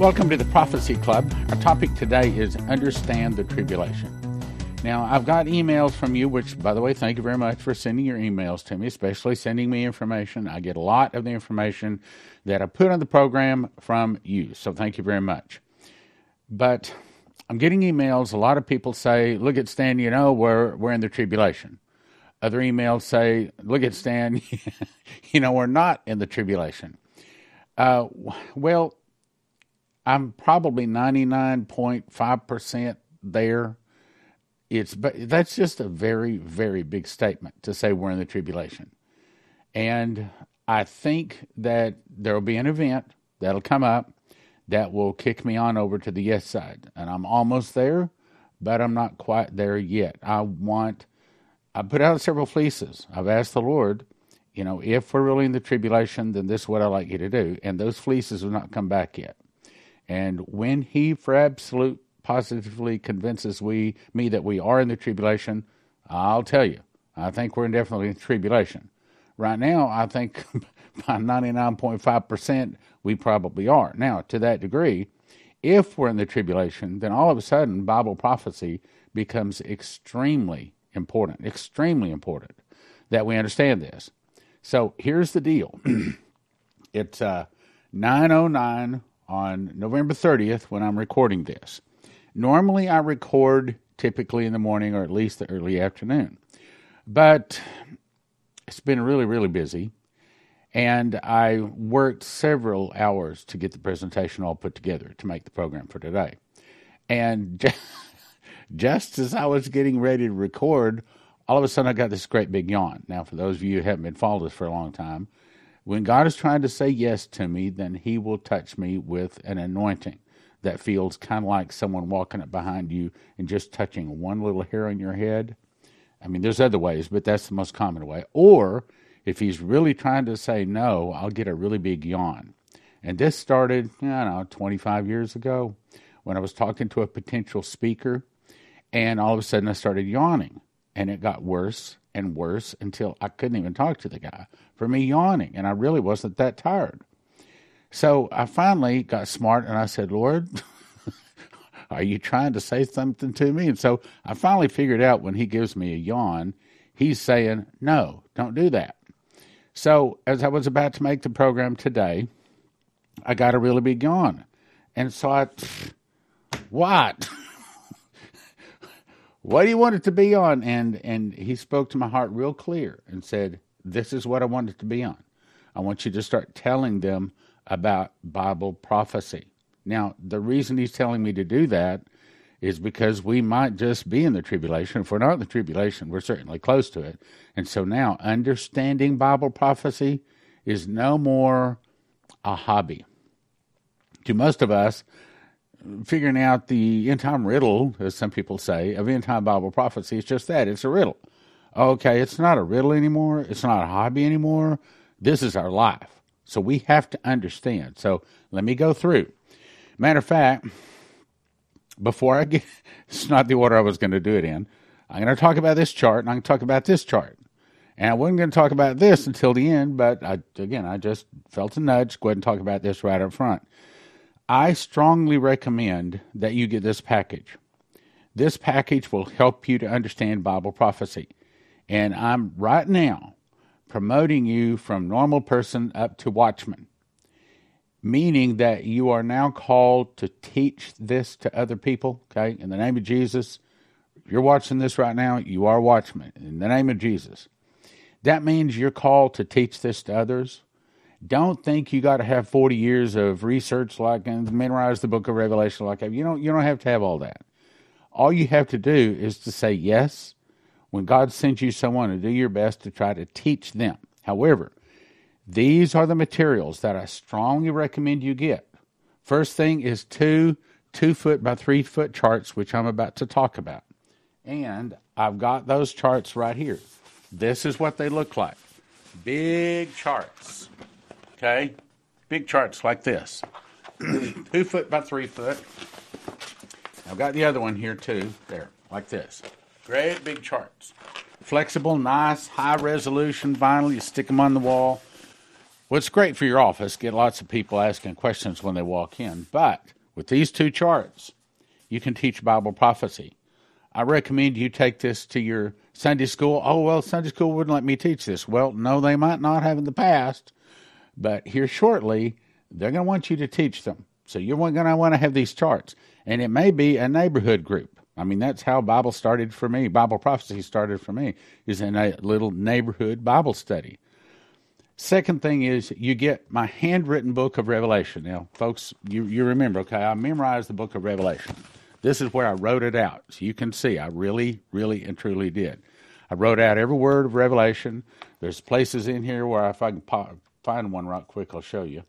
Welcome to the Prophecy Club. Our topic today is Understand the Tribulation. Now, I've got emails from you, which, by the way, thank you very much for sending your emails to me, especially sending me information. I get a lot of the information that I put on the program from you, so thank you very much. But I'm getting emails. A lot of people say, Look at Stan, you know, we're, we're in the tribulation. Other emails say, Look at Stan, you know, we're not in the tribulation. Uh, well, I'm probably 99.5% there. It's but that's just a very very big statement to say we're in the tribulation. And I think that there'll be an event that'll come up that will kick me on over to the yes side. And I'm almost there, but I'm not quite there yet. I want I put out several fleeces. I've asked the Lord, you know, if we're really in the tribulation, then this is what I like you to do. And those fleeces have not come back yet. And when he, for absolute positively convinces we me that we are in the tribulation, I'll tell you, I think we're definitely in tribulation. Right now, I think by 99.5%, we probably are. Now, to that degree, if we're in the tribulation, then all of a sudden Bible prophecy becomes extremely important, extremely important that we understand this. So here's the deal. it's uh, 909 on November 30th when I'm recording this. Normally, I record typically in the morning or at least the early afternoon, but it's been really, really busy. And I worked several hours to get the presentation all put together to make the program for today. And just as I was getting ready to record, all of a sudden I got this great big yawn. Now, for those of you who haven't been following us for a long time, when God is trying to say yes to me, then He will touch me with an anointing that feels kind of like someone walking up behind you and just touching one little hair on your head. I mean, there's other ways, but that's the most common way. Or if He's really trying to say no, I'll get a really big yawn. And this started, I don't know, 25 years ago when I was talking to a potential speaker, and all of a sudden I started yawning, and it got worse and worse until I couldn't even talk to the guy for me yawning, and I really wasn't that tired. So I finally got smart and I said, Lord, are you trying to say something to me? And so I finally figured out when he gives me a yawn, he's saying, No, don't do that. So as I was about to make the program today, I got a really big yawn. And so I, what? what do you want it to be on? And and he spoke to my heart real clear and said, This is what I want it to be on. I want you to start telling them about Bible prophecy. Now, the reason he's telling me to do that is because we might just be in the tribulation. If we're not in the tribulation, we're certainly close to it. And so now, understanding Bible prophecy is no more a hobby. To most of us, figuring out the end time riddle, as some people say, of end time Bible prophecy is just that it's a riddle. Okay, it's not a riddle anymore, it's not a hobby anymore. This is our life. So we have to understand. So let me go through. Matter of fact, before I get, it's not the order I was going to do it in. I'm going to talk about this chart and I'm going to talk about this chart. And I wasn't going to talk about this until the end, but I, again, I just felt a nudge. Go ahead and talk about this right up front. I strongly recommend that you get this package. This package will help you to understand Bible prophecy. And I'm right now promoting you from normal person up to watchman, meaning that you are now called to teach this to other people. Okay, in the name of Jesus, if you're watching this right now, you are watchman in the name of Jesus. That means you're called to teach this to others. Don't think you got to have 40 years of research like and memorize the book of Revelation like. You don't you don't have to have all that. All you have to do is to say yes when God sends you someone to do your best to try to teach them. However, these are the materials that I strongly recommend you get. First thing is two two foot by three foot charts, which I'm about to talk about. And I've got those charts right here. This is what they look like. Big charts. Okay? Big charts like this. Two foot by three foot. I've got the other one here too. There, like this. Great big charts. Flexible, nice, high resolution vinyl. You stick them on the wall. Well, great for your office. Get lots of people asking questions when they walk in. But with these two charts, you can teach Bible prophecy. I recommend you take this to your Sunday school. Oh, well, Sunday school wouldn't let me teach this. Well, no, they might not have in the past, but here shortly, they're going to want you to teach them. So you're going to want to have these charts. And it may be a neighborhood group. I mean, that's how Bible started for me. Bible prophecy started for me, is in a little neighborhood Bible study. Second thing is you get my handwritten book of Revelation. Now, folks, you, you remember, okay, I memorized the book of Revelation. This is where I wrote it out. So you can see I really, really, and truly did. I wrote out every word of Revelation. There's places in here where if I can find one right quick, I'll show you.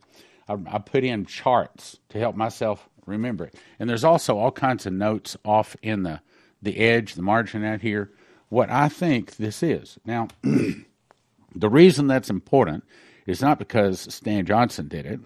I, I put in charts to help myself remember it. And there's also all kinds of notes off in the, the edge, the margin out here, what I think this is. Now, The reason that's important is not because Stan Johnson did it.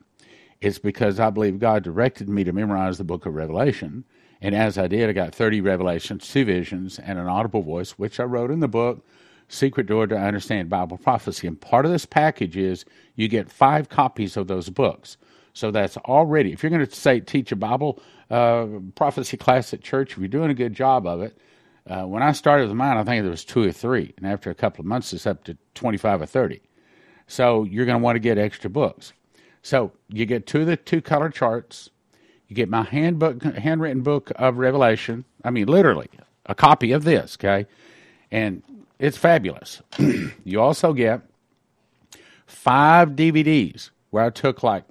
It's because I believe God directed me to memorize the book of Revelation. And as I did, I got 30 revelations, two visions, and an audible voice, which I wrote in the book, Secret Door to Understand Bible Prophecy. And part of this package is you get five copies of those books. So that's already, if you're going to say teach a Bible uh, prophecy class at church, if you're doing a good job of it, uh, when I started with mine, I think there was two or three, and after a couple of months, it's up to twenty-five or thirty. So you're going to want to get extra books. So you get two of the two color charts. You get my handbook, handwritten book of Revelation. I mean, literally a copy of this. Okay, and it's fabulous. you also get five DVDs where I took like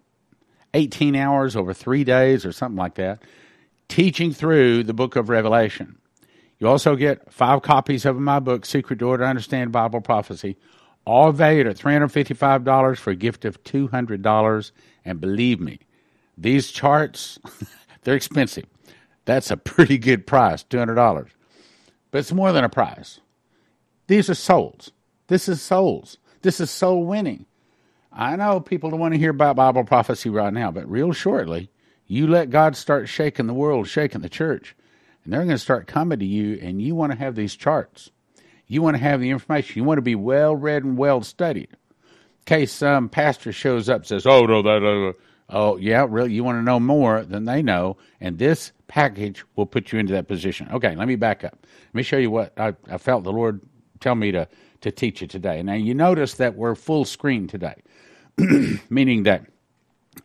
18 hours over three days or something like that, teaching through the book of Revelation. You also get five copies of my book, Secret Door to Understand Bible Prophecy, all valued at $355 for a gift of $200. And believe me, these charts, they're expensive. That's a pretty good price, $200. But it's more than a price. These are souls. This is souls. This is soul winning. I know people don't want to hear about Bible prophecy right now, but real shortly, you let God start shaking the world, shaking the church and they're going to start coming to you, and you want to have these charts. You want to have the information. You want to be well read and well studied. In case some pastor shows up and says, "Oh no, that." Oh yeah, really? You want to know more than they know, and this package will put you into that position. Okay, let me back up. Let me show you what I, I felt the Lord tell me to to teach you today. Now you notice that we're full screen today, meaning that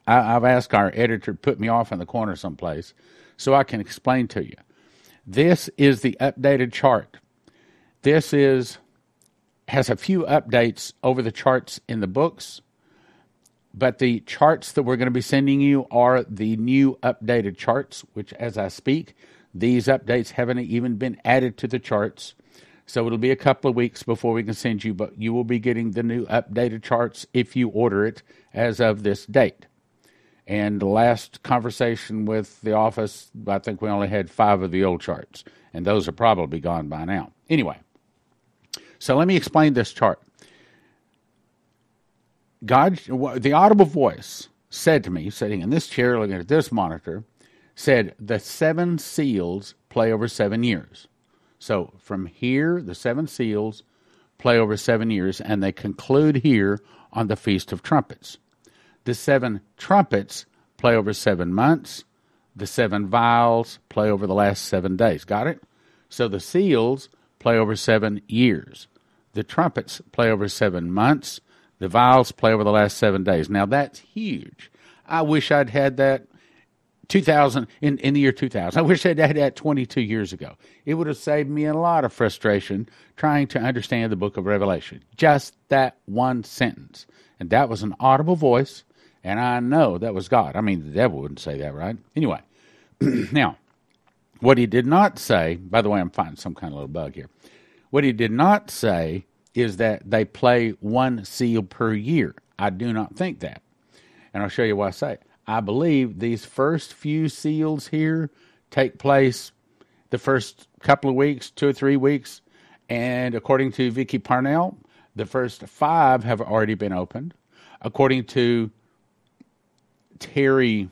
I, I've asked our editor to put me off in the corner someplace so I can explain to you. This is the updated chart. This is has a few updates over the charts in the books, but the charts that we're going to be sending you are the new updated charts, which as I speak, these updates haven't even been added to the charts. So it'll be a couple of weeks before we can send you, but you will be getting the new updated charts if you order it as of this date. And the last conversation with the office, I think we only had five of the old charts, and those are probably gone by now. Anyway, so let me explain this chart. God, the audible voice said to me, sitting in this chair looking at this monitor, said, The seven seals play over seven years. So from here, the seven seals play over seven years, and they conclude here on the Feast of Trumpets. The seven trumpets play over seven months. The seven vials play over the last seven days. Got it? So the seals play over seven years. The trumpets play over seven months. The vials play over the last seven days. Now that's huge. I wish I'd had that 2000 in, in the year 2000. I wish I'd had that 22 years ago. It would have saved me a lot of frustration trying to understand the book of Revelation. Just that one sentence. And that was an audible voice and I know that was God. I mean, the devil wouldn't say that, right? Anyway, now, what he did not say, by the way, I'm finding some kind of little bug here. What he did not say is that they play one seal per year. I do not think that. And I'll show you why I say it. I believe these first few seals here take place the first couple of weeks, two or three weeks. And according to Vicky Parnell, the first five have already been opened. According to Terry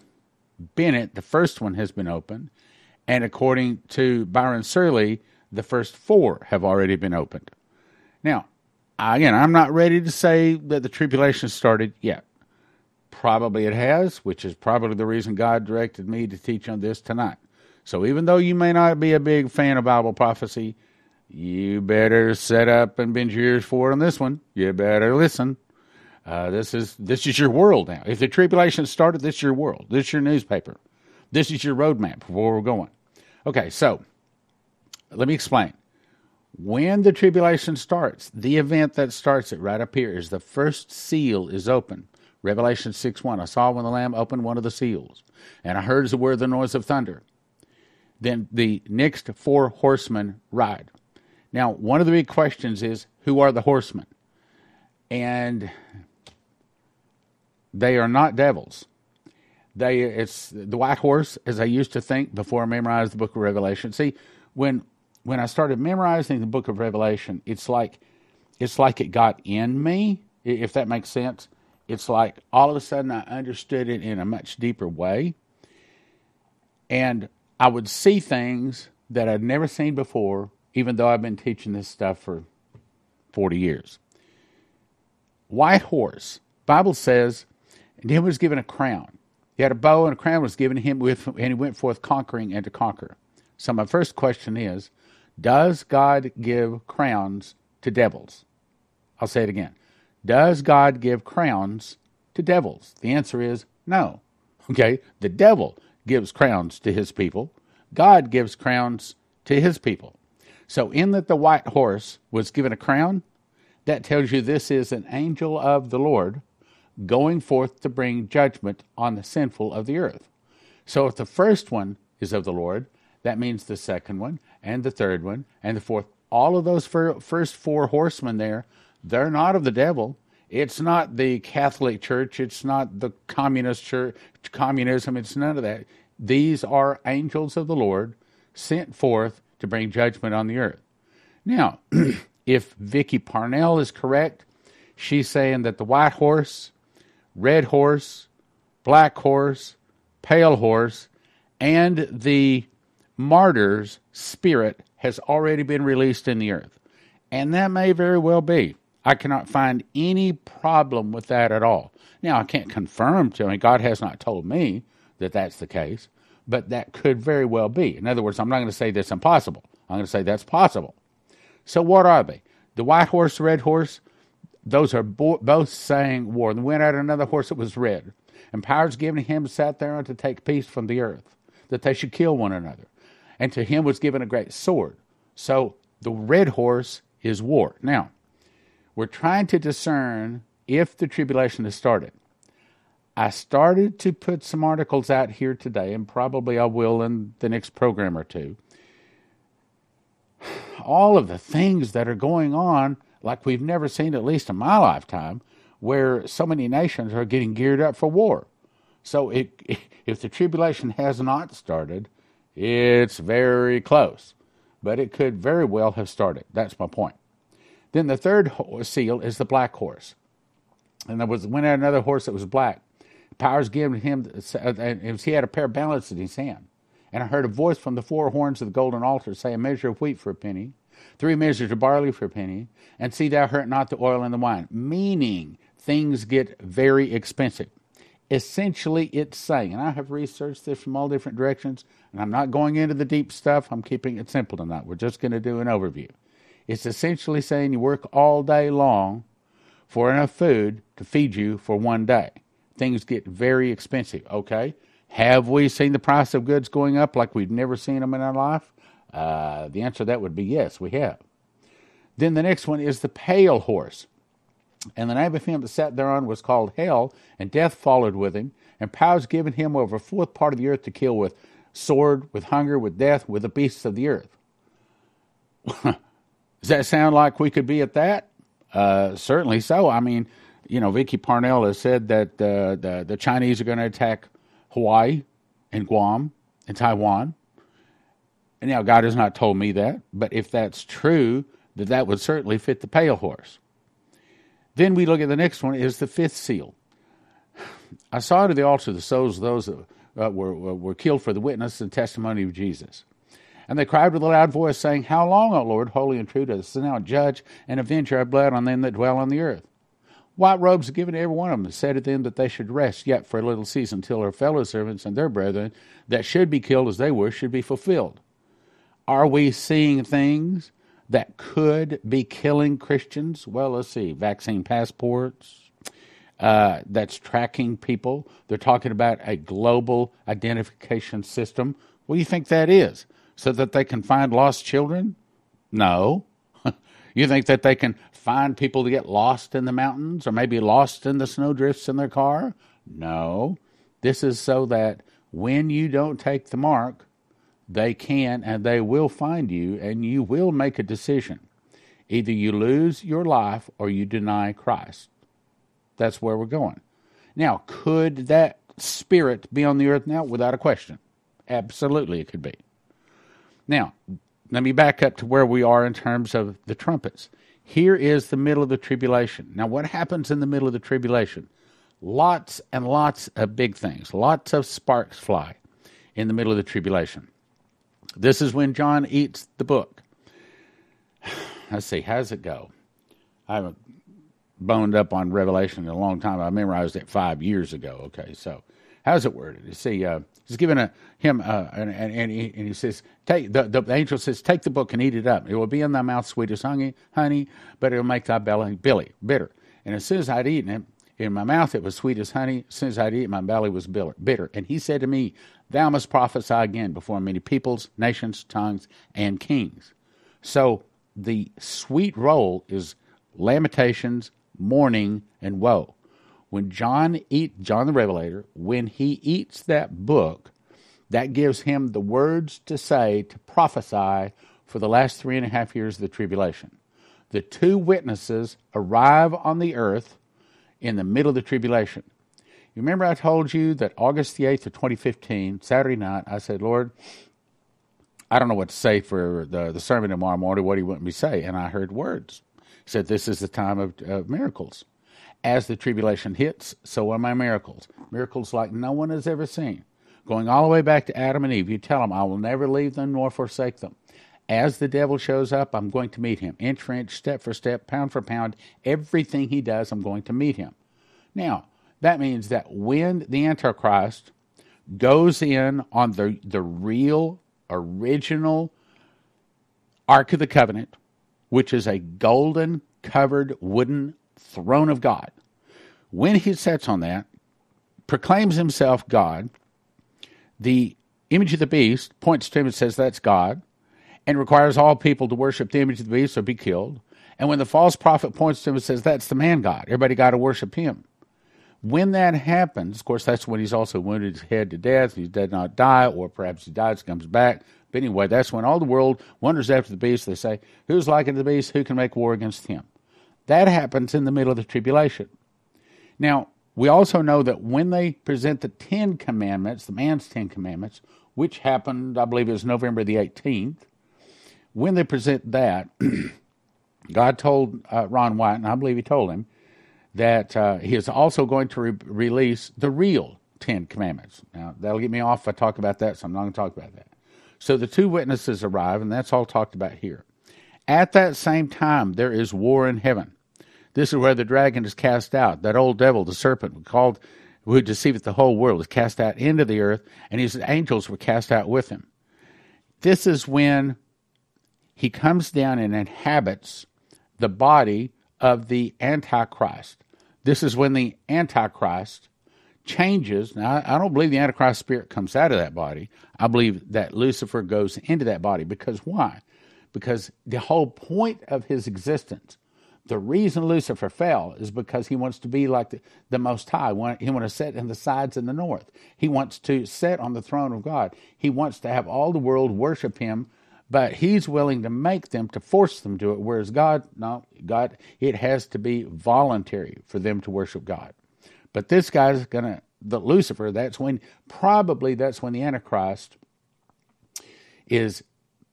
Bennett, the first one has been opened. And according to Byron Searle, the first four have already been opened. Now, again, I'm not ready to say that the tribulation started yet, Probably it has, which is probably the reason God directed me to teach on this tonight. So even though you may not be a big fan of Bible prophecy, you better set up and bend your ears forward on this one. You better listen. Uh, this is this is your world now. If the tribulation started, this is your world. This is your newspaper. This is your roadmap for where we're going. Okay, so let me explain. When the tribulation starts, the event that starts it right up here is the first seal is open. Revelation 6 1. I saw when the Lamb opened one of the seals, and I heard as it were the noise of thunder. Then the next four horsemen ride. Now, one of the big questions is who are the horsemen? And they are not devils. They it's the white horse, as I used to think before I memorized the book of Revelation. See, when when I started memorizing the book of Revelation, it's like it's like it got in me, if that makes sense. It's like all of a sudden I understood it in a much deeper way. And I would see things that I'd never seen before, even though I've been teaching this stuff for 40 years. White horse, Bible says, and he was given a crown. He had a bow and a crown was given him with, and he went forth conquering and to conquer. So my first question is, does God give crowns to devils? I'll say it again. Does God give crowns to devils? The answer is no. Okay? The devil gives crowns to his people. God gives crowns to his people. So, in that the white horse was given a crown, that tells you this is an angel of the Lord going forth to bring judgment on the sinful of the earth. So, if the first one is of the Lord, that means the second one, and the third one, and the fourth. All of those first four horsemen there they're not of the devil. It's not the Catholic Church. It's not the communist church, communism. It's none of that. These are angels of the Lord sent forth to bring judgment on the earth. Now, if Vicky Parnell is correct, she's saying that the white horse, red horse, black horse, pale horse, and the martyr's spirit has already been released in the earth. And that may very well be. I cannot find any problem with that at all. Now, I can't confirm to me, God has not told me that that's the case, but that could very well be. In other words, I'm not going to say that's impossible. I'm going to say that's possible. So, what are they? The white horse, the red horse, those are bo- both saying war. And went out another horse that was red. And powers given him sat there to take peace from the earth, that they should kill one another. And to him was given a great sword. So the red horse is war. Now, we're trying to discern if the tribulation has started. I started to put some articles out here today, and probably I will in the next program or two. All of the things that are going on, like we've never seen, at least in my lifetime, where so many nations are getting geared up for war. So, it, if the tribulation has not started, it's very close, but it could very well have started. That's my point. Then the third seal is the black horse. And there was went out another horse that was black. Powers given him, uh, uh, and he had a pair of balances in his hand. And I heard a voice from the four horns of the golden altar say, A measure of wheat for a penny, three measures of barley for a penny, and see thou hurt not the oil and the wine. Meaning things get very expensive. Essentially, it's saying, and I have researched this from all different directions, and I'm not going into the deep stuff. I'm keeping it simple tonight. We're just going to do an overview. It's essentially saying you work all day long for enough food to feed you for one day. Things get very expensive, okay? Have we seen the price of goods going up like we've never seen them in our life? Uh, the answer to that would be yes, we have. Then the next one is the pale horse. And the name of him that sat thereon was called Hell, and death followed with him, and powers given him over a fourth part of the earth to kill with sword, with hunger, with death, with the beasts of the earth. Does that sound like we could be at that? Uh, certainly so. I mean, you know, Vicky Parnell has said that uh, the the Chinese are going to attack Hawaii and Guam and Taiwan. And now God has not told me that, but if that's true, that that would certainly fit the pale horse. Then we look at the next one is the fifth seal. I saw to the altar the souls of those that uh, were were killed for the witness and testimony of Jesus. And they cried with a loud voice, saying, How long, O Lord, holy and true, dost thou now judge and avenge our blood on them that dwell on the earth? White robes are given to every one of them, said to them that they should rest yet for a little season till their fellow servants and their brethren that should be killed as they were should be fulfilled. Are we seeing things that could be killing Christians? Well, let's see. Vaccine passports, uh, that's tracking people. They're talking about a global identification system. What do you think that is? So that they can find lost children? No. you think that they can find people to get lost in the mountains or maybe lost in the snowdrifts in their car? No. This is so that when you don't take the mark, they can and they will find you and you will make a decision. Either you lose your life or you deny Christ. That's where we're going. Now, could that spirit be on the earth now? Without a question. Absolutely, it could be. Now, let me back up to where we are in terms of the trumpets. Here is the middle of the tribulation. Now, what happens in the middle of the tribulation? Lots and lots of big things, lots of sparks fly in the middle of the tribulation. This is when John eats the book. Let's see, how does it go? I haven't boned up on Revelation in a long time. I memorized it five years ago. Okay, so how's it worded? You see, uh, he's given a, him, uh, and, and, and, he, and he says, take the, the angel says, take the book and eat it up. It will be in thy mouth sweet as honey, honey, but it will make thy belly billy, bitter. And as soon as I'd eaten it, in my mouth it was sweet as honey. As soon as I'd eat, my belly was bitter. And he said to me, Thou must prophesy again before many peoples, nations, tongues, and kings. So the sweet roll is lamentations, mourning, and woe. When John eat John the Revelator, when he eats that book, that gives him the words to say to prophesy for the last three and a half years of the tribulation. The two witnesses arrive on the earth in the middle of the tribulation. You remember I told you that August the 8th of 2015, Saturday night, I said, Lord, I don't know what to say for the, the sermon tomorrow morning. What do you want me to say? And I heard words He said this is the time of, of miracles. As the tribulation hits, so are my miracles. Miracles like no one has ever seen. Going all the way back to Adam and Eve, you tell them, I will never leave them nor forsake them. As the devil shows up, I'm going to meet him. Inch for inch, step for step, pound for pound, everything he does, I'm going to meet him. Now, that means that when the Antichrist goes in on the, the real, original Ark of the Covenant, which is a golden covered wooden throne of God. When he sits on that, proclaims himself God, the image of the beast points to him and says that's God, and requires all people to worship the image of the beast or be killed. And when the false prophet points to him and says that's the man God, everybody got to worship him. When that happens, of course, that's when he's also wounded his head to death. He did not die, or perhaps he dies, comes back. But anyway, that's when all the world wonders after the beast. They say, Who's like the beast? Who can make war against him? That happens in the middle of the tribulation. Now, we also know that when they present the Ten Commandments, the man's Ten Commandments, which happened, I believe it was November the 18th, when they present that, God told uh, Ron White, and I believe he told him, that uh, he is also going to re- release the real Ten Commandments. Now, that'll get me off if I talk about that, so I'm not going to talk about that. So the two witnesses arrive, and that's all talked about here. At that same time, there is war in heaven. This is where the dragon is cast out. That old devil, the serpent, called who deceiveth the whole world, is cast out into the earth, and his angels were cast out with him. This is when he comes down and inhabits the body of the Antichrist. This is when the Antichrist changes. Now, I don't believe the Antichrist spirit comes out of that body. I believe that Lucifer goes into that body. Because why? Because the whole point of his existence, the reason Lucifer fell is because he wants to be like the, the Most High. He wants to sit in the sides in the north. He wants to sit on the throne of God. He wants to have all the world worship him, but he's willing to make them, to force them to it. Whereas God, no, God, it has to be voluntary for them to worship God. But this guy's to, the Lucifer, that's when, probably that's when the Antichrist is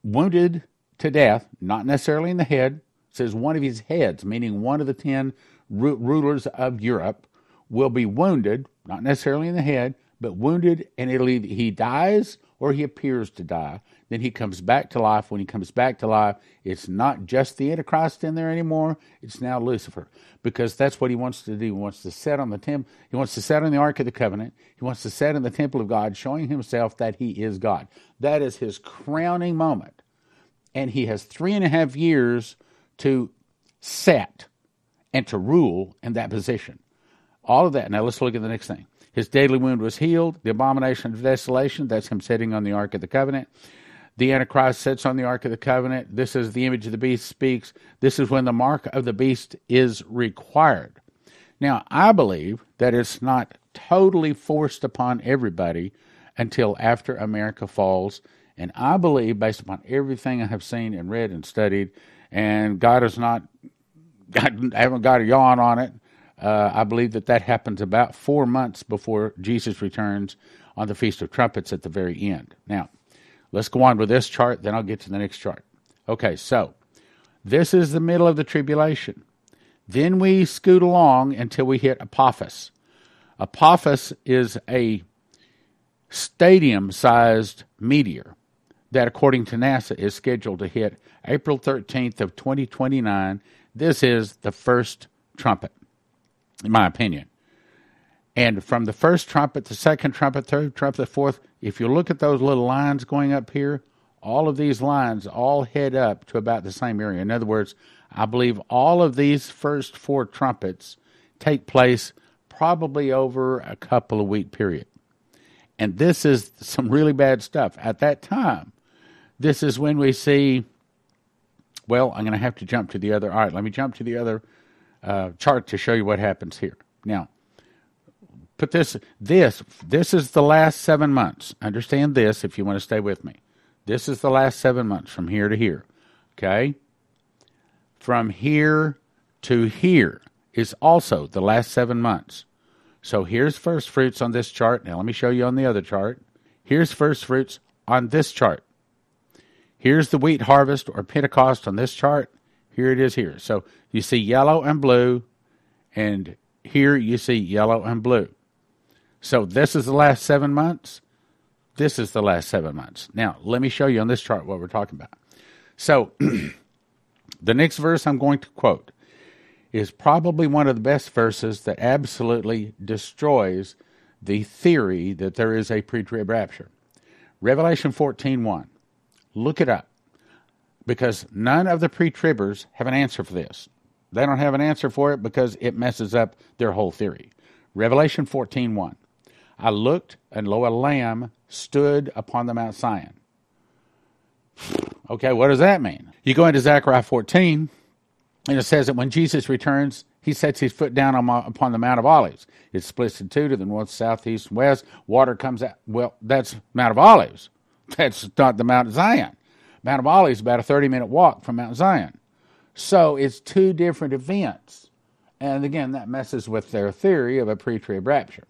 wounded to death, not necessarily in the head. Says one of his heads, meaning one of the ten rulers of Europe, will be wounded, not necessarily in the head, but wounded, and it'll either he dies or he appears to die. Then he comes back to life. When he comes back to life, it's not just the Antichrist in there anymore. It's now Lucifer because that's what he wants to do. He wants to set on the temple. He wants to set on the Ark of the Covenant. He wants to set in the temple of God, showing himself that he is God. That is his crowning moment, and he has three and a half years to set and to rule in that position. All of that. Now let's look at the next thing. His deadly wound was healed. The abomination of desolation, that's him sitting on the Ark of the Covenant. The Antichrist sits on the Ark of the Covenant. This is the image of the beast speaks. This is when the mark of the beast is required. Now, I believe that it's not totally forced upon everybody until after America falls. And I believe, based upon everything I have seen and read and studied, and God has not, God, I haven't got a yawn on it, uh, I believe that that happens about four months before Jesus returns on the Feast of Trumpets at the very end. Now, let's go on with this chart, then I'll get to the next chart. Okay, so this is the middle of the tribulation. Then we scoot along until we hit Apophis. Apophis is a stadium sized meteor that, according to NASA, is scheduled to hit April 13th of 2029. This is the first trumpet in my opinion. And from the first trumpet, the second trumpet, third trumpet, the fourth, if you look at those little lines going up here, all of these lines all head up to about the same area. In other words, I believe all of these first four trumpets take place probably over a couple of week period. And this is some really bad stuff. At that time, this is when we see, well, I'm going to have to jump to the other. All right, let me jump to the other uh, chart to show you what happens here. Now, put this this this is the last seven months. Understand this if you want to stay with me. This is the last seven months from here to here. Okay? From here to here is also the last seven months. So here's first fruits on this chart. Now let me show you on the other chart. Here's first fruits on this chart. Here's the wheat harvest or Pentecost on this chart. Here it is here. So you see yellow and blue, and here you see yellow and blue. So this is the last seven months. This is the last seven months. Now, let me show you on this chart what we're talking about. So, the next verse I'm going to quote is probably one of the best verses that absolutely destroys the theory that there is a pre-trib rapture. Revelation 14:1. Look it up because none of the pre-tribbers have an answer for this. They don't have an answer for it because it messes up their whole theory. Revelation 14:1. I looked and lo a lamb stood upon the Mount Zion. Okay, what does that mean? You go into Zechariah 14 and it says that when Jesus returns, he sets his foot down on, upon the Mount of Olives. It splits in two to the north, south, east, and west. Water comes out. Well, that's Mount of Olives. That's not the Mount Zion. Mount of Olives is about a 30 minute walk from Mount Zion. So it's two different events. And again, that messes with their theory of a pre trib rapture.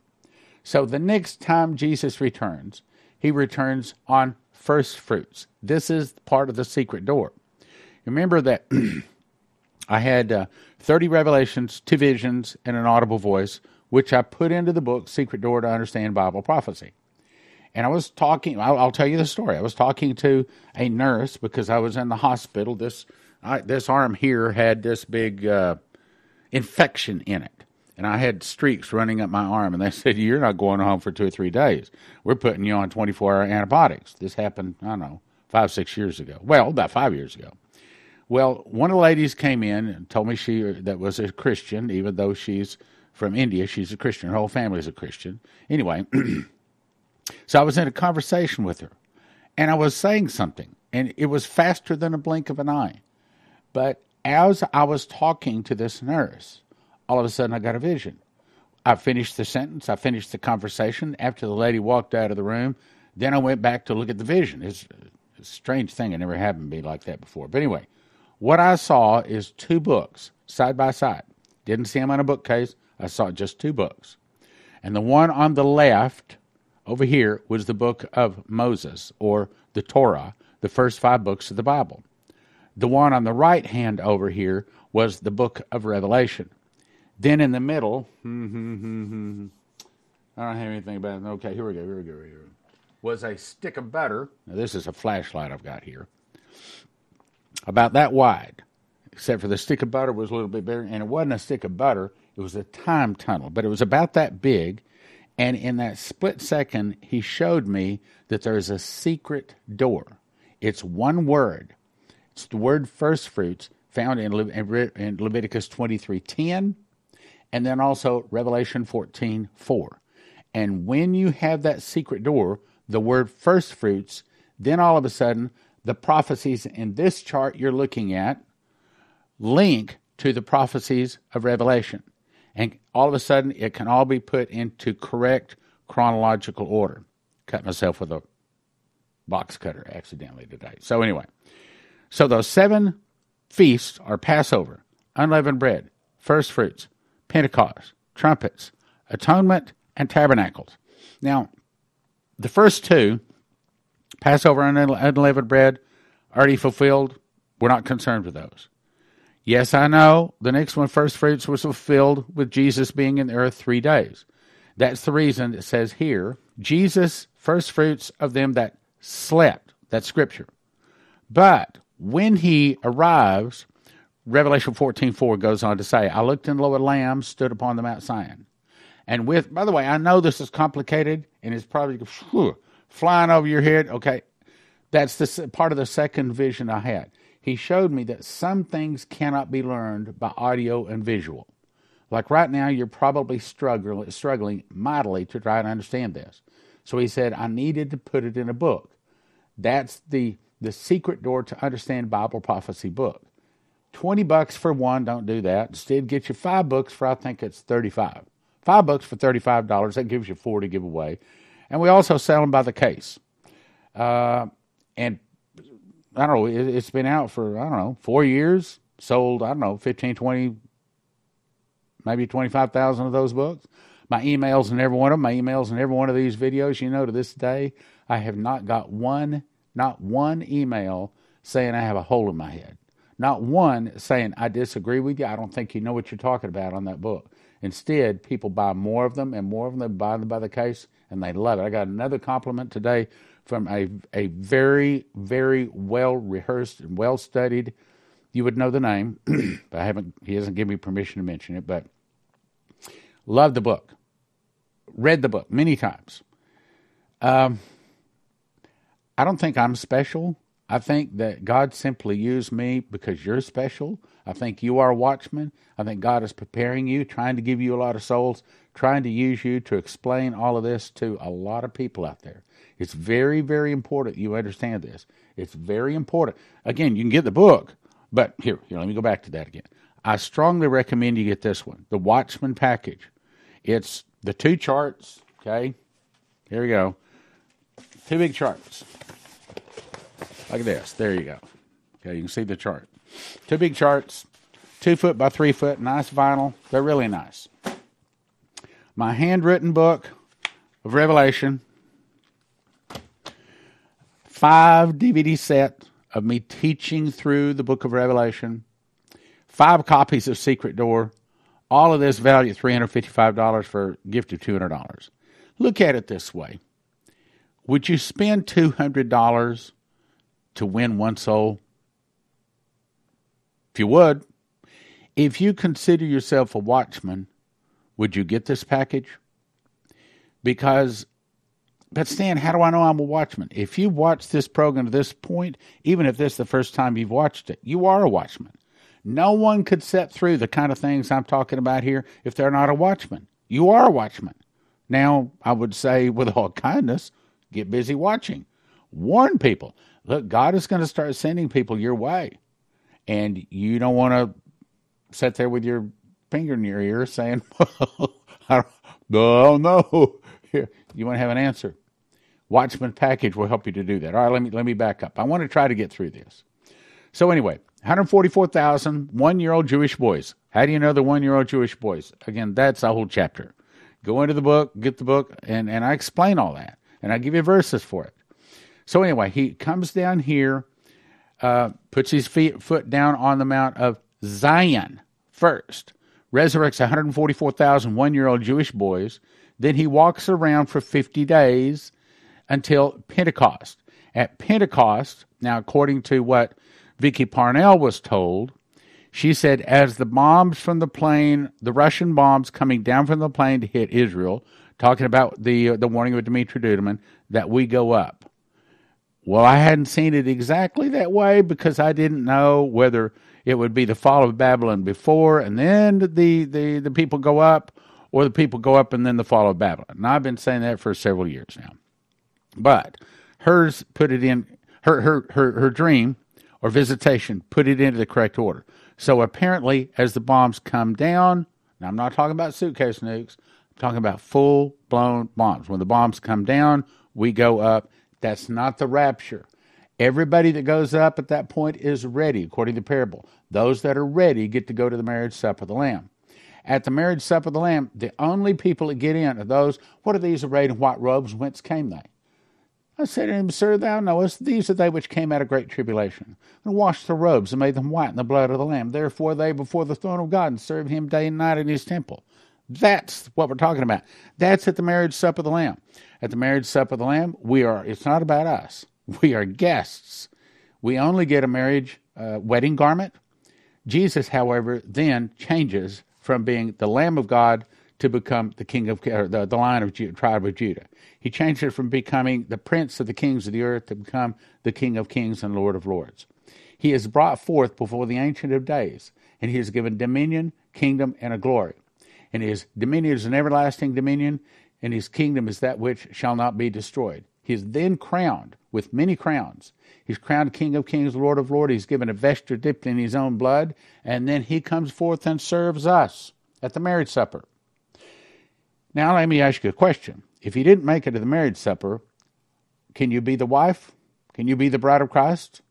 So the next time Jesus returns, he returns on first fruits. This is part of the secret door. Remember that I had uh, 30 revelations, two visions, and an audible voice, which I put into the book Secret Door to Understand Bible Prophecy. And I was talking, I'll, I'll, tell you the story. I was talking to a nurse because I was in the hospital. This, I, this arm here had this big uh, infection in it. And I had streaks running up my arm. And they said, You're not going home for two or three days. We're putting you on 24 hour antibiotics. This happened, I don't know, five, six years ago. Well, about five years ago. Well, one of the ladies came in and told me she that was a Christian, even though she's from India. She's a Christian. Her whole family is a Christian. Anyway, So I was in a conversation with her and I was saying something and it was faster than a blink of an eye. But as I was talking to this nurse, all of a sudden I got a vision. I finished the sentence, I finished the conversation. After the lady walked out of the room, then I went back to look at the vision. It's a strange thing. It never happened to me like that before. But anyway, what I saw is two books side by side. Didn't see them on a bookcase. I saw just two books. And the one on the left over here was the book of Moses, or the Torah, the first five books of the Bible. The one on the right hand over here was the book of Revelation. Then in the middle, I don't have anything about it. Okay, here we go. Here we go. Here we go. Was a stick of butter. Now, this is a flashlight I've got here. About that wide, except for the stick of butter was a little bit bigger, and it wasn't a stick of butter. It was a time tunnel, but it was about that big. And in that split second, he showed me that there's a secret door. It's one word. It's the word first fruits found in, Le- in Leviticus 23:10 and then also Revelation 14:4. And when you have that secret door, the word first fruits, then all of a sudden the prophecies in this chart you're looking at link to the prophecies of Revelation. And all of a sudden it can all be put into correct chronological order. Cut myself with a box cutter accidentally today. So anyway, so those seven feasts are Passover, unleavened bread, first fruits, Pentecost, trumpets, atonement, and tabernacles. Now, the first two, Passover and unleavened bread, already fulfilled. We're not concerned with those. Yes, I know the next one, first fruits, was fulfilled with Jesus being in the earth three days. That's the reason it says here, Jesus, first fruits of them that slept. That's scripture. But when he arrives, Revelation 14 4 goes on to say, I looked and lo, a lamb stood upon the Mount Zion. And with, by the way, I know this is complicated and it's probably whew, flying over your head. Okay. That's the part of the second vision I had. He showed me that some things cannot be learned by audio and visual. Like right now, you're probably struggling, struggling mightily to try to understand this. So he said, I needed to put it in a book. That's the, the secret door to understand Bible prophecy book. 20 bucks for one, don't do that. Instead, get you five books for, I think it's 35. Five books for $35. That gives you four to give away. And we also sell them by the case. Uh, and I don't know, it, has been out for, I don't know, four years. Sold, I don't know, 15, 20, maybe 25,000 of those books. My emails and every one of them, my emails and every one of these videos, you know, to this day, I have not got one, not one email saying I have a hole in my head. Not one saying, I disagree with you. I don't think you know what you're talking about on that book. Instead, people buy more of them and more of them. They buy them by the case and they love it. I got another compliment today from a, a very, very well rehearsed and well studied. You would know the name, but I haven't, he hasn't given me permission to mention it, but love the book. Read the book many times. Um, I don't think I'm special. I think that God simply used me because you're special. I think you are a watchman. I think God is preparing you, trying to give you a lot of souls, trying to use you to explain all of this to a lot of people out there. It's very, very important you understand this. It's very important. Again, you can get the book, but here, here, let me go back to that again. I strongly recommend you get this one, the Watchman package. It's the two charts, okay? Here we go. Two big charts. Like this. There you go. Okay, you can see the chart. Two big charts, two foot by three foot, nice vinyl. They're really nice. My handwritten book of Revelation, five DVD set of me teaching through the book of Revelation, five copies of Secret Door, all of this valued $355 for a gift of $200. Look at it this way. Would you spend $200 to win one soul? If you would, if you consider yourself a watchman, would you get this package? Because, but Stan, how do I know I'm a watchman? If you watched this program to this point, even if this is the first time you've watched it, you are a watchman. No one could set through the kind of things I'm talking about here if they're not a watchman. You are a watchman. Now, I would say, with all kindness, get busy watching. Warn people. Look, God is going to start sending people your way and you don't want to sit there with your finger in your ear saying, "Oh no." Here, you want to have an answer. Watchman package will help you to do that. All right, let me let me back up. I want to try to get through this. So anyway, 144,000 one-year-old Jewish boys. How do you know the one-year-old Jewish boys? Again, that's a whole chapter. Go into the book, get the book, and, and I explain all that. And I give you verses for it. So anyway, he comes down here uh, puts his feet, foot down on the Mount of Zion first, resurrects 144,000 one year old Jewish boys, Then he walks around for 50 days until Pentecost. At Pentecost, now according to what Vicky Parnell was told, she said, as the bombs from the plane, the Russian bombs coming down from the plane to hit Israel, talking about the uh, the warning of Dimitri Duduman, that we go up. Well, I hadn't seen it exactly that way because I didn't know whether it would be the fall of Babylon before and then the, the, the people go up, or the people go up and then the fall of Babylon. And I've been saying that for several years now. But hers put it in her her her, her dream or visitation put it into the correct order. So apparently, as the bombs come down, now I'm not talking about suitcase nukes, I'm talking about full blown bombs. When the bombs come down, we go up. That's not the rapture. Everybody that goes up at that point is ready, according to the parable. Those that are ready get to go to the marriage supper of the Lamb. At the marriage supper of the Lamb, the only people that get in are those, what are these arrayed in white robes? Whence came they? I said to him, Sir, thou knowest, these are they which came out of great tribulation, and washed their robes, and made them white in the blood of the Lamb. Therefore they before the throne of God, and serve him day and night in his temple. That's what we're talking about. That's at the marriage supper of the Lamb. At the marriage supper of the Lamb, we are, it's not about us. We are guests. We only get a marriage uh, wedding garment. Jesus, however, then changes from being the Lamb of God to become the king of the, the line of Judah, tribe of Judah. He changed it from becoming the prince of the kings of the earth to become the king of kings and lord of lords. He is brought forth before the ancient of days, and he is given dominion, kingdom, and a glory. And his dominion is an everlasting dominion, and his kingdom is that which shall not be destroyed. He is then crowned with many crowns. He's crowned King of Kings, Lord of Lords. He's given a vesture dipped in his own blood, and then he comes forth and serves us at the marriage supper. Now, let me ask you a question. If you didn't make it to the marriage supper, can you be the wife? Can you be the bride of Christ?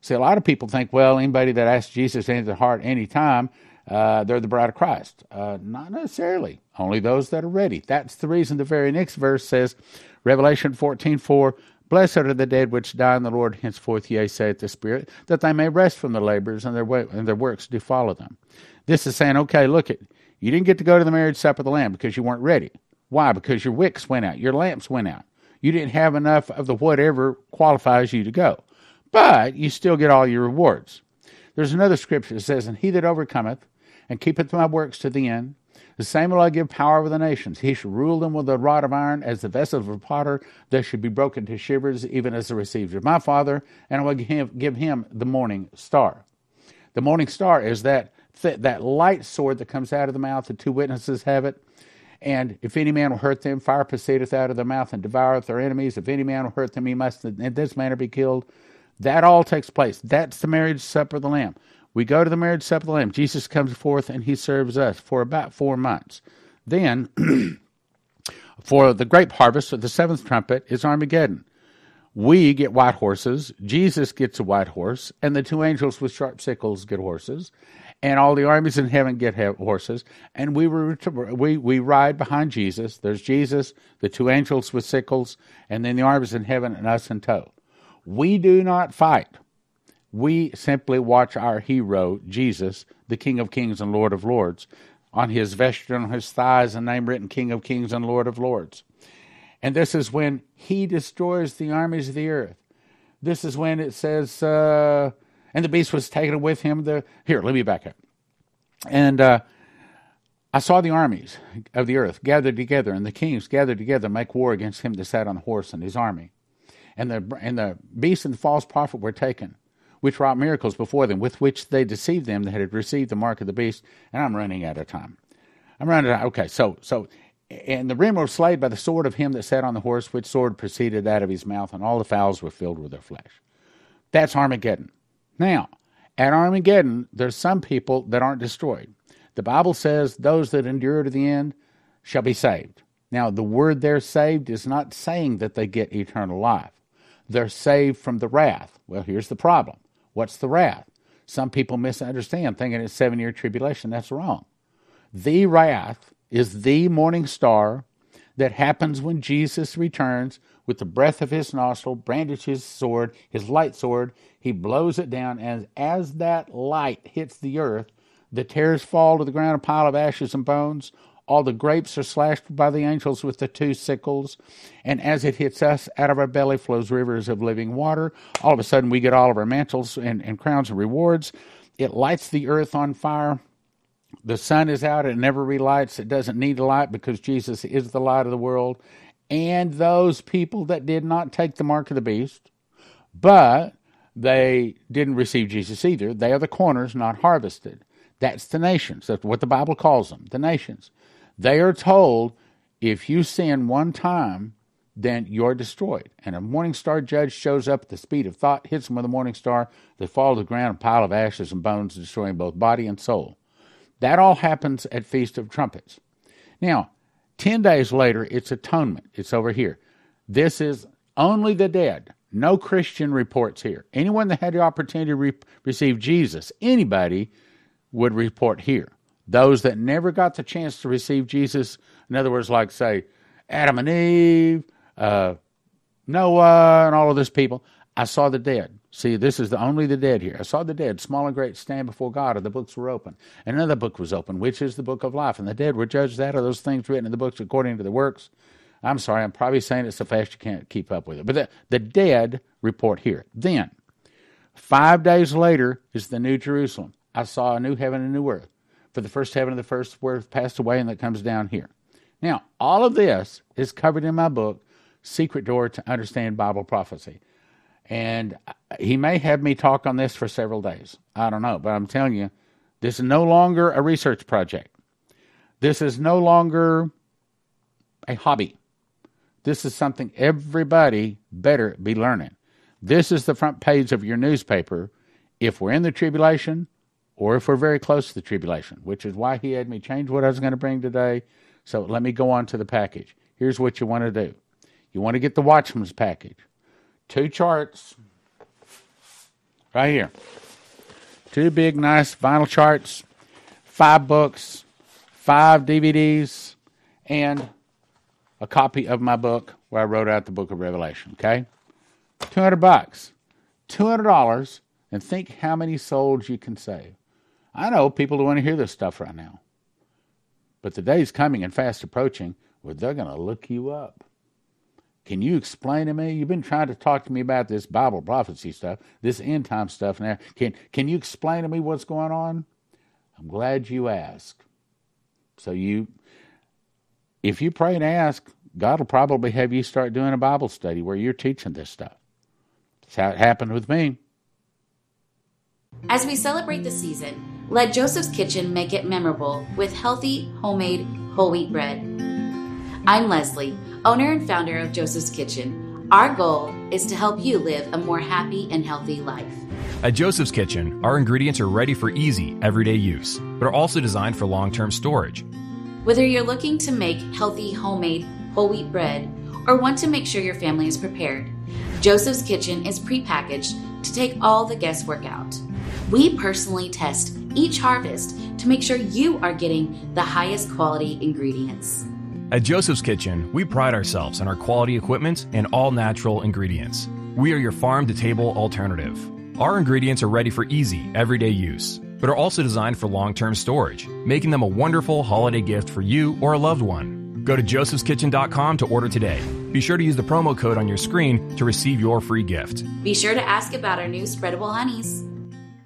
See, a lot of people think, well, anybody that asks Jesus into their heart any time, uh, they're the bride of Christ. Uh, not necessarily. Only those that are ready. That's the reason the very next verse says, Revelation 14 4, Blessed are the dead which die in the Lord, henceforth, yea, saith the Spirit, that they may rest from their labors and their, way, and their works do follow them. This is saying, okay, look, it, you didn't get to go to the marriage supper of the Lamb because you weren't ready. Why? Because your wicks went out, your lamps went out. You didn't have enough of the whatever qualifies you to go. But you still get all your rewards. There's another scripture that says, And he that overcometh and keepeth my works to the end, the same will I give power over the nations. He shall rule them with a rod of iron, as the vessel of a potter that should be broken to shivers, even as the receiver of my Father, and I will give him the morning star. The morning star is that th- that light sword that comes out of the mouth. The two witnesses have it. And if any man will hurt them, fire proceedeth out of their mouth and devoureth their enemies. If any man will hurt them, he must in this manner be killed. That all takes place. That's the marriage supper of the Lamb. We go to the marriage supper of the Lamb. Jesus comes forth and he serves us for about four months. Then, for the grape harvest of the seventh trumpet is Armageddon. We get white horses. Jesus gets a white horse, and the two angels with sharp sickles get horses and all the armies in heaven get horses, and we we we ride behind Jesus. There's Jesus, the two angels with sickles, and then the armies in heaven and us in tow. We do not fight. We simply watch our hero, Jesus, the King of Kings and Lord of Lords, on his vesture on his thighs, a name written King of Kings and Lord of Lords. And this is when he destroys the armies of the earth. This is when it says. Uh, and the beast was taken with him. The here, let me back up. And uh, I saw the armies of the earth gathered together, and the kings gathered together, make war against him that sat on the horse and his army. And the and the beast and the false prophet were taken, which wrought miracles before them, with which they deceived them that had received the mark of the beast. And I'm running out of time. I'm running out. Okay, so so and the rim was slain by the sword of him that sat on the horse, which sword proceeded out of his mouth, and all the fowls were filled with their flesh. That's Armageddon. Now, at Armageddon, there's some people that aren't destroyed. The Bible says those that endure to the end shall be saved. Now, the word they're saved is not saying that they get eternal life. They're saved from the wrath. Well, here's the problem. What's the wrath? Some people misunderstand, thinking it's seven year tribulation. That's wrong. The wrath is the morning star that happens when Jesus returns with the breath of his nostril, brandishes his sword, his light sword. He blows it down, and as that light hits the earth, the tares fall to the ground, a pile of ashes and bones. all the grapes are slashed by the angels with the two sickles. And as it hits us, out of our belly flows rivers of living water. All of a sudden, we get all of our mantles and, and crowns and rewards. It lights the earth on fire. The sun is out, it never relights. It doesn't need a light because Jesus is the light of the world. And those people that did not take the mark of the beast, but they didn't receive Jesus either, they are the corners not harvested. That's the nations. That's what the Bible calls them, the nations. They are told if you sin one time, then you're destroyed. And a morning star judge shows up at the speed of thought, hits them with a morning star, they fall to the ground, a pile of ashes and bones, destroying both body and soul. That all happens at Feast of Trumpets. Now, 10 days later, it's atonement. It's over here. This is only the dead. No Christian reports here. Anyone that had the opportunity to re- receive Jesus, anybody would report here. Those that never got the chance to receive Jesus, in other words, like say Adam and Eve, uh, Noah, and all of these people, I saw the dead. See, this is the only the dead here. I saw the dead, small and great, stand before God, and the books were open. And another book was open, which is the book of life. And the dead were judged out of those things written in the books according to the works. I'm sorry, I'm probably saying it so fast you can't keep up with it. But the, the dead report here. Then, five days later is the New Jerusalem. I saw a new heaven and a new earth. For the first heaven and the first earth passed away, and that comes down here. Now, all of this is covered in my book, Secret Door to Understand Bible Prophecy. And he may have me talk on this for several days. I don't know. But I'm telling you, this is no longer a research project. This is no longer a hobby. This is something everybody better be learning. This is the front page of your newspaper if we're in the tribulation or if we're very close to the tribulation, which is why he had me change what I was going to bring today. So let me go on to the package. Here's what you want to do you want to get the Watchman's package two charts right here. Two big, nice vinyl charts, five books, five DVDs, and a copy of my book where I wrote out the book of Revelation. Okay? 200 bucks. $200, and think how many souls you can save. I know people don't want to hear this stuff right now. But the day's coming and fast approaching where they're going to look you up. Can you explain to me? You've been trying to talk to me about this Bible prophecy stuff, this end time stuff now. Can can you explain to me what's going on? I'm glad you asked. So you if you pray and ask, God will probably have you start doing a Bible study where you're teaching this stuff. That's how it happened with me. As we celebrate the season, let Joseph's Kitchen make it memorable with healthy, homemade, whole wheat bread. I'm Leslie owner and founder of Joseph's Kitchen, our goal is to help you live a more happy and healthy life. At Joseph's Kitchen, our ingredients are ready for easy, everyday use, but are also designed for long term storage. Whether you're looking to make healthy, homemade, whole wheat bread, or want to make sure your family is prepared, Joseph's Kitchen is prepackaged to take all the guesswork out. We personally test each harvest to make sure you are getting the highest quality ingredients. At Joseph's Kitchen, we pride ourselves on our quality equipment and all natural ingredients. We are your farm to table alternative. Our ingredients are ready for easy, everyday use, but are also designed for long term storage, making them a wonderful holiday gift for you or a loved one. Go to josephskitchen.com to order today. Be sure to use the promo code on your screen to receive your free gift. Be sure to ask about our new spreadable honeys.